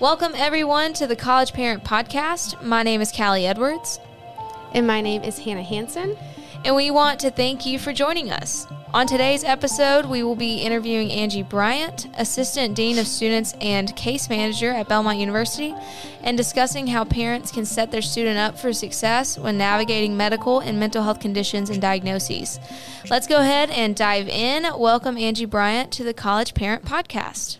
Welcome, everyone, to the College Parent Podcast. My name is Callie Edwards. And my name is Hannah Hanson. And we want to thank you for joining us. On today's episode, we will be interviewing Angie Bryant, Assistant Dean of Students and Case Manager at Belmont University, and discussing how parents can set their student up for success when navigating medical and mental health conditions and diagnoses. Let's go ahead and dive in. Welcome, Angie Bryant, to the College Parent Podcast.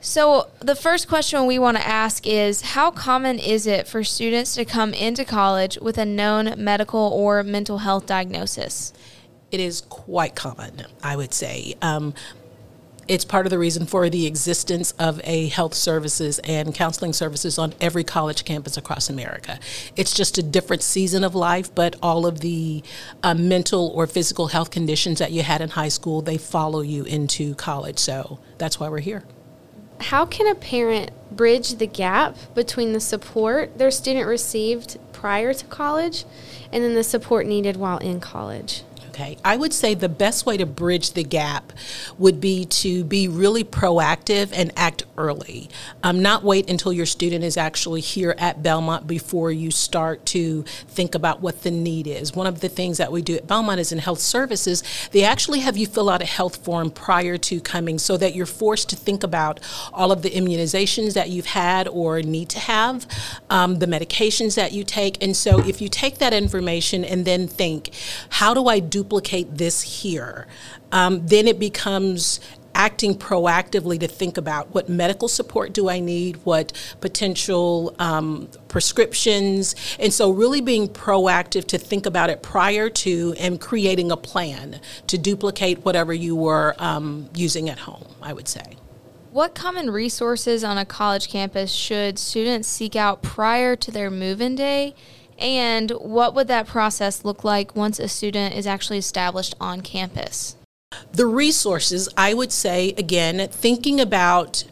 So, the first question we want to ask is How common is it for students to come into college with a known medical or mental health diagnosis? It is quite common, I would say. Um, it's part of the reason for the existence of a health services and counseling services on every college campus across America. It's just a different season of life, but all of the uh, mental or physical health conditions that you had in high school, they follow you into college. So that's why we're here. How can a parent bridge the gap between the support their student received prior to college and then the support needed while in college? Okay, I would say the best way to bridge the gap would be to be really proactive and act early. Um, not wait until your student is actually here at Belmont before you start to think about what the need is. One of the things that we do at Belmont is in health services, they actually have you fill out a health form prior to coming so that you're forced to think about all of the immunizations that you've had or need to have, um, the medications that you take. And so if you take that information and then think, how do I do duplicate this here, um, then it becomes acting proactively to think about what medical support do I need, what potential um, prescriptions, and so really being proactive to think about it prior to and creating a plan to duplicate whatever you were um, using at home, I would say. What common resources on a college campus should students seek out prior to their move in day? And what would that process look like once a student is actually established on campus? The resources, I would say, again, thinking about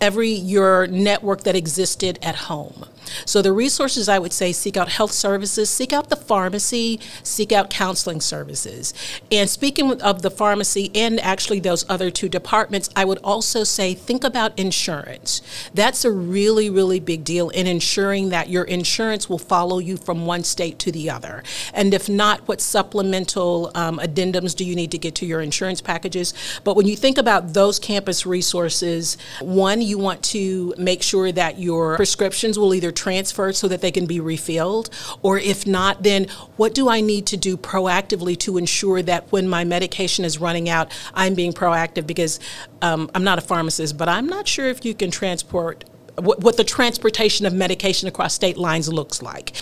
every your network that existed at home. So the resources I would say seek out health services, seek out the pharmacy, seek out counseling services. And speaking of the pharmacy and actually those other two departments, I would also say think about insurance. That's a really, really big deal in ensuring that your insurance will follow you from one state to the other. And if not, what supplemental um, addendums do you need to get to your insurance packages? But when you think about those campus resources, one, you want to make sure that your prescriptions will either transferred so that they can be refilled? Or if not, then what do I need to do proactively to ensure that when my medication is running out, I'm being proactive? Because um, I'm not a pharmacist, but I'm not sure if you can transport what, what, the transportation of medication across state lines looks like.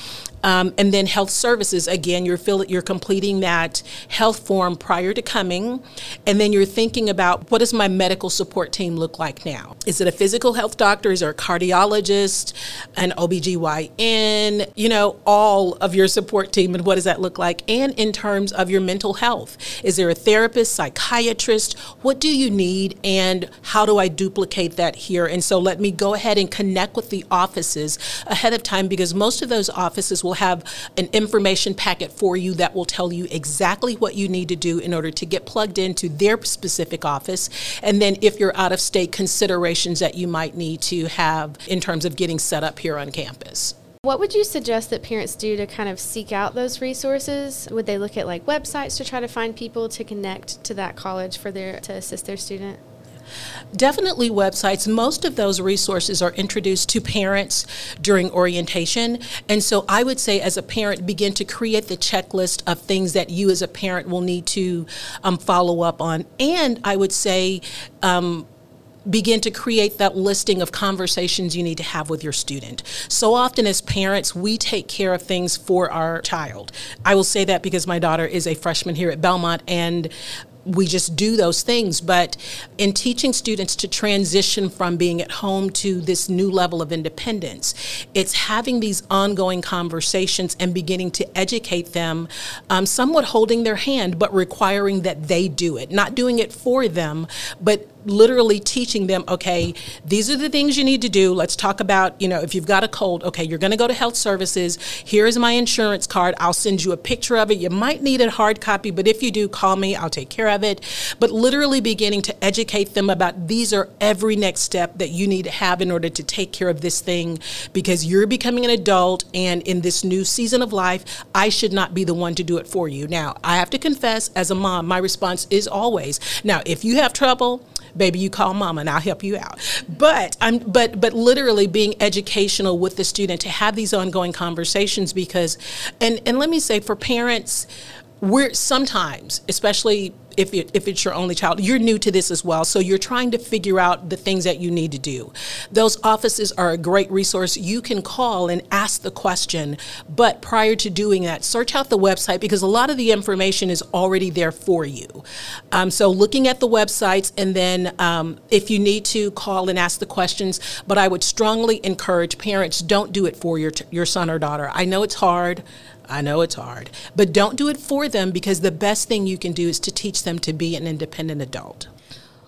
Um, and then health services, again, you're, fill, you're completing that health form prior to coming. And then you're thinking about what does my medical support team look like now? Is it a physical health doctor? Is there a cardiologist, an OBGYN? You know, all of your support team and what does that look like? And in terms of your mental health, is there a therapist, psychiatrist? What do you need and how do I duplicate that here? And so let me go ahead and connect with the offices ahead of time because most of those offices will will have an information packet for you that will tell you exactly what you need to do in order to get plugged into their specific office. And then if you're out of state, considerations that you might need to have in terms of getting set up here on campus. What would you suggest that parents do to kind of seek out those resources? Would they look at like websites to try to find people to connect to that college for their to assist their student? Definitely websites. Most of those resources are introduced to parents during orientation. And so I would say, as a parent, begin to create the checklist of things that you as a parent will need to um, follow up on. And I would say, um, begin to create that listing of conversations you need to have with your student. So often, as parents, we take care of things for our child. I will say that because my daughter is a freshman here at Belmont, and we just do those things. But in teaching students to transition from being at home to this new level of independence, it's having these ongoing conversations and beginning to educate them, um, somewhat holding their hand, but requiring that they do it. Not doing it for them, but literally teaching them okay these are the things you need to do. Let's talk about you know if you've got a cold okay you're going to go to health services. Here's my insurance card. I'll send you a picture of it. You might need a hard copy but if you do call me. I'll take care of it. But literally beginning to educate them about these are every next step that you need to have in order to take care of this thing because you're becoming an adult and in this new season of life i should not be the one to do it for you. Now i have to confess as a mom my response is always now if you have trouble baby, you call mama and I'll help you out. But I'm but but literally being educational with the student to have these ongoing conversations because and and let me say for parents we're sometimes, especially if it, if it's your only child, you're new to this as well. So you're trying to figure out the things that you need to do. Those offices are a great resource. You can call and ask the question, but prior to doing that, search out the website because a lot of the information is already there for you. Um, so looking at the websites, and then um, if you need to call and ask the questions. But I would strongly encourage parents don't do it for your your son or daughter. I know it's hard. I know it's hard, but don't do it for them because the best thing you can do is to teach them to be an independent adult.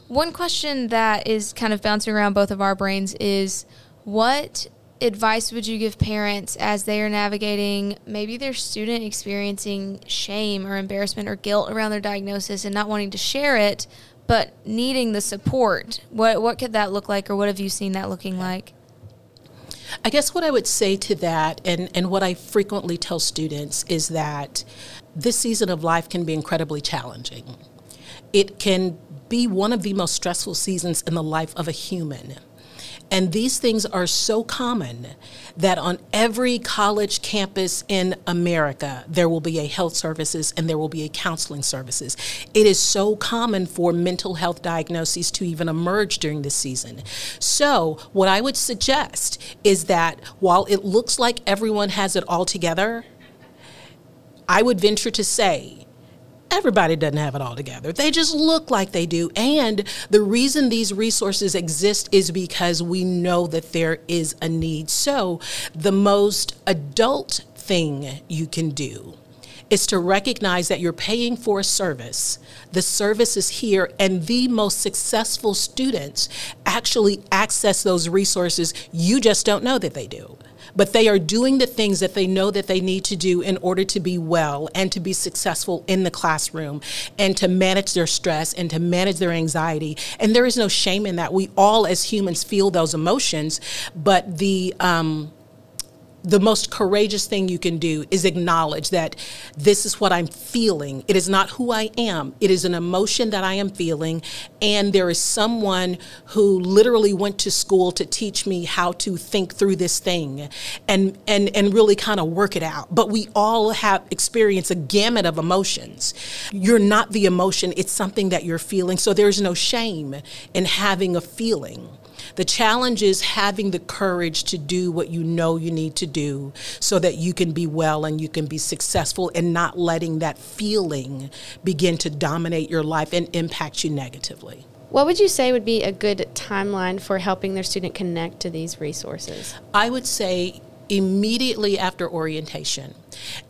One question that is kind of bouncing around both of our brains is what advice would you give parents as they are navigating maybe their student experiencing shame or embarrassment or guilt around their diagnosis and not wanting to share it but needing the support? What what could that look like or what have you seen that looking like I guess what I would say to that, and, and what I frequently tell students, is that this season of life can be incredibly challenging. It can be one of the most stressful seasons in the life of a human. And these things are so common that on every college campus in America, there will be a health services and there will be a counseling services. It is so common for mental health diagnoses to even emerge during this season. So, what I would suggest is that while it looks like everyone has it all together, I would venture to say everybody doesn't have it all together. They just look like they do. And the reason these resources exist is because we know that there is a need. So, the most adult thing you can do is to recognize that you're paying for a service. The service is here, and the most successful students actually access those resources. You just don't know that they do but they are doing the things that they know that they need to do in order to be well and to be successful in the classroom and to manage their stress and to manage their anxiety. And there is no shame in that. We all, as humans, feel those emotions, but the um, the most courageous thing you can do is acknowledge that this is what I'm feeling. It is not who I am, it is an emotion that I am feeling. And there is someone who literally went to school to teach me how to think through this thing and, and, and really kind of work it out. But we all have experienced a gamut of emotions. You're not the emotion, it's something that you're feeling. So there's no shame in having a feeling. The challenge is having the courage to do what you know you need to do so that you can be well and you can be successful and not letting that feeling begin to dominate your life and impact you negatively. What would you say would be a good timeline for helping their student connect to these resources? I would say immediately after orientation.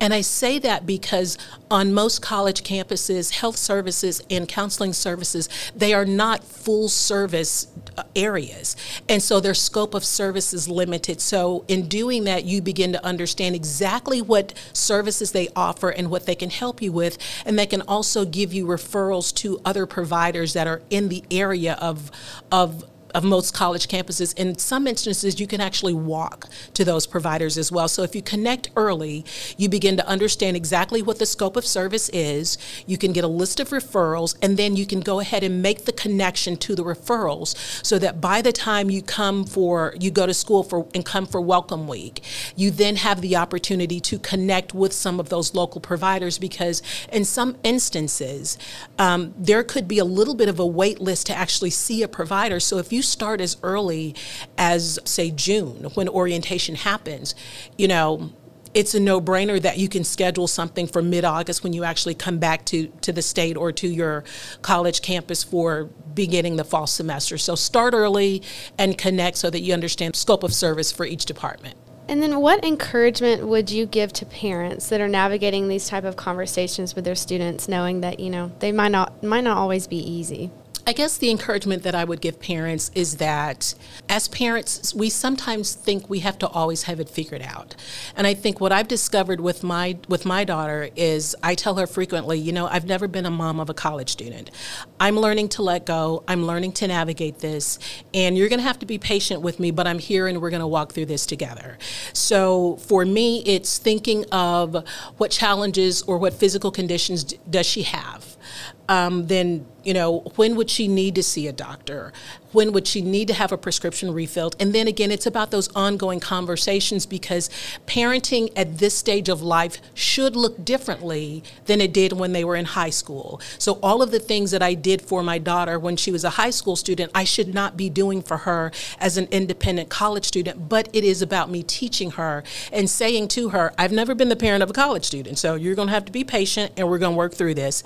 And I say that because on most college campuses, health services and counseling services, they are not full service uh, areas. And so their scope of service is limited. So in doing that, you begin to understand exactly what services they offer and what they can help you with. And they can also give you referrals to other providers that are in the area of, of of most college campuses. In some instances, you can actually walk to those providers as well. So if you connect early, you begin to understand exactly what the scope of service is. You can get a list of referrals, and then you can go ahead and make the connection to the referrals so that by the time you come for, you go to school for and come for Welcome Week, you then have the opportunity to connect with some of those local providers because in some instances, um, there could be a little bit of a wait list to actually see a provider. So if you start as early as, say, June when orientation happens, you know, it's a no-brainer that you can schedule something for mid-August when you actually come back to, to the state or to your college campus for beginning the fall semester. So start early and connect so that you understand scope of service for each department. And then what encouragement would you give to parents that are navigating these type of conversations with their students knowing that, you know, they might not might not always be easy? I guess the encouragement that I would give parents is that as parents, we sometimes think we have to always have it figured out. And I think what I've discovered with my with my daughter is I tell her frequently, you know, I've never been a mom of a college student. I'm learning to let go. I'm learning to navigate this, and you're going to have to be patient with me, but I'm here and we're going to walk through this together. So for me, it's thinking of what challenges or what physical conditions does she have um, then you know when would she need to see a doctor when would she need to have a prescription refilled? And then again it's about those ongoing conversations because parenting at this stage of life should look differently than it did when they were in high school. So all of the things that i did for my daughter when she was a high school student i should not be doing for her as an independent college student but it is about me teaching her and saying to her i've never been the parent of a college student so you're going to have to be patient and we're going to work through this.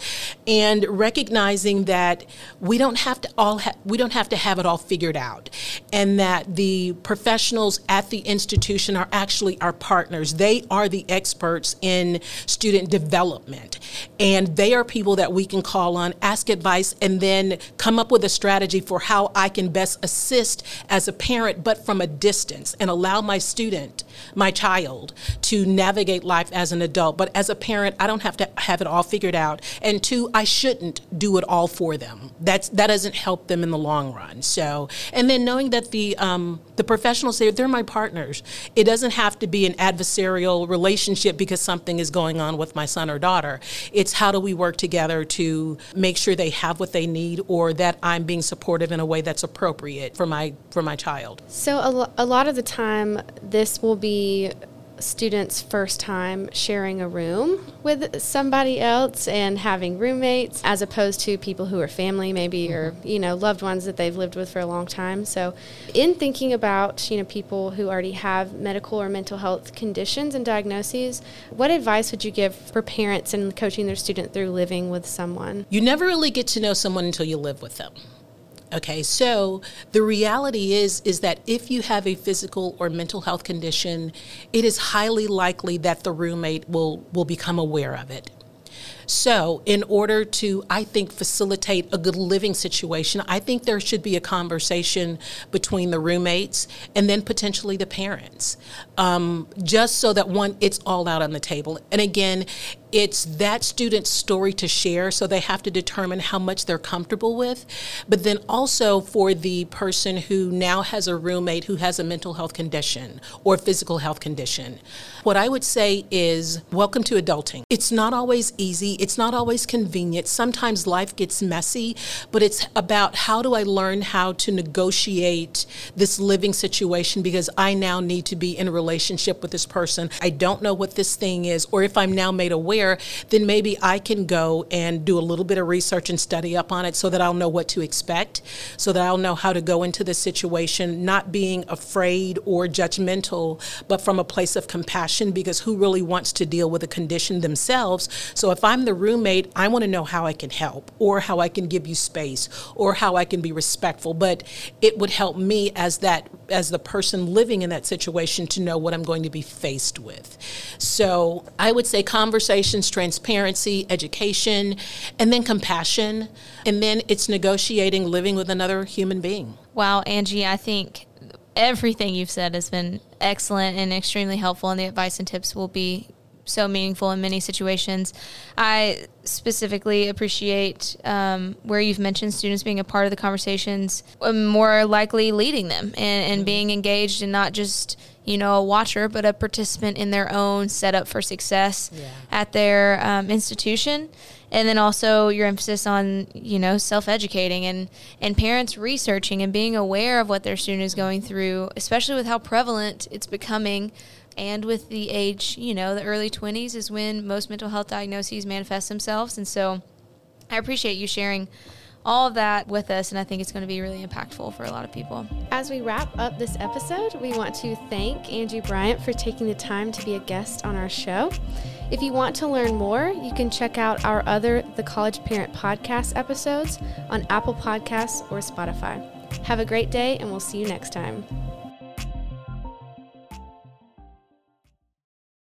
And recognizing that we don't have to all ha- we don't have to have it all figured out and that the professionals at the institution are actually our partners they are the experts in student development and they are people that we can call on ask advice and then come up with a strategy for how I can best assist as a parent but from a distance and allow my student my child to navigate life as an adult but as a parent I don't have to have it all figured out and two I shouldn't do it all for them. That's that doesn't help them in the long run. So, and then knowing that the um, the professionals there, they're my partners. It doesn't have to be an adversarial relationship because something is going on with my son or daughter. It's how do we work together to make sure they have what they need, or that I'm being supportive in a way that's appropriate for my for my child. So a, lo- a lot of the time, this will be students' first time sharing a room with somebody else and having roommates as opposed to people who are family maybe or mm-hmm. you know loved ones that they've lived with for a long time. So in thinking about you know people who already have medical or mental health conditions and diagnoses what advice would you give for parents and coaching their student through living with someone? You never really get to know someone until you live with them Okay, so the reality is is that if you have a physical or mental health condition, it is highly likely that the roommate will will become aware of it. So, in order to, I think, facilitate a good living situation, I think there should be a conversation between the roommates and then potentially the parents, um, just so that one, it's all out on the table. And again, it's that student's story to share, so they have to determine how much they're comfortable with. But then also for the person who now has a roommate who has a mental health condition or physical health condition, what I would say is welcome to adulting. It's not always easy, it's not always convenient. Sometimes life gets messy, but it's about how do I learn how to negotiate this living situation because I now need to be in a relationship with this person. I don't know what this thing is, or if I'm now made aware then maybe I can go and do a little bit of research and study up on it so that I'll know what to expect, so that I'll know how to go into the situation, not being afraid or judgmental, but from a place of compassion because who really wants to deal with a condition themselves? So if I'm the roommate, I want to know how I can help or how I can give you space or how I can be respectful. But it would help me as that as the person living in that situation to know what I'm going to be faced with. So I would say transparency, education, and then compassion. And then it's negotiating living with another human being. Wow, Angie, I think everything you've said has been excellent and extremely helpful, and the advice and tips will be so meaningful in many situations. I specifically appreciate um, where you've mentioned students being a part of the conversations, um, more likely leading them and, and mm-hmm. being engaged and not just you know a watcher but a participant in their own setup for success yeah. at their um, institution and then also your emphasis on you know self-educating and and parents researching and being aware of what their student is going through especially with how prevalent it's becoming and with the age, you know, the early 20s is when most mental health diagnoses manifest themselves. And so I appreciate you sharing all of that with us, and I think it's going to be really impactful for a lot of people. As we wrap up this episode, we want to thank Angie Bryant for taking the time to be a guest on our show. If you want to learn more, you can check out our other The College Parent podcast episodes on Apple Podcasts or Spotify. Have a great day, and we'll see you next time.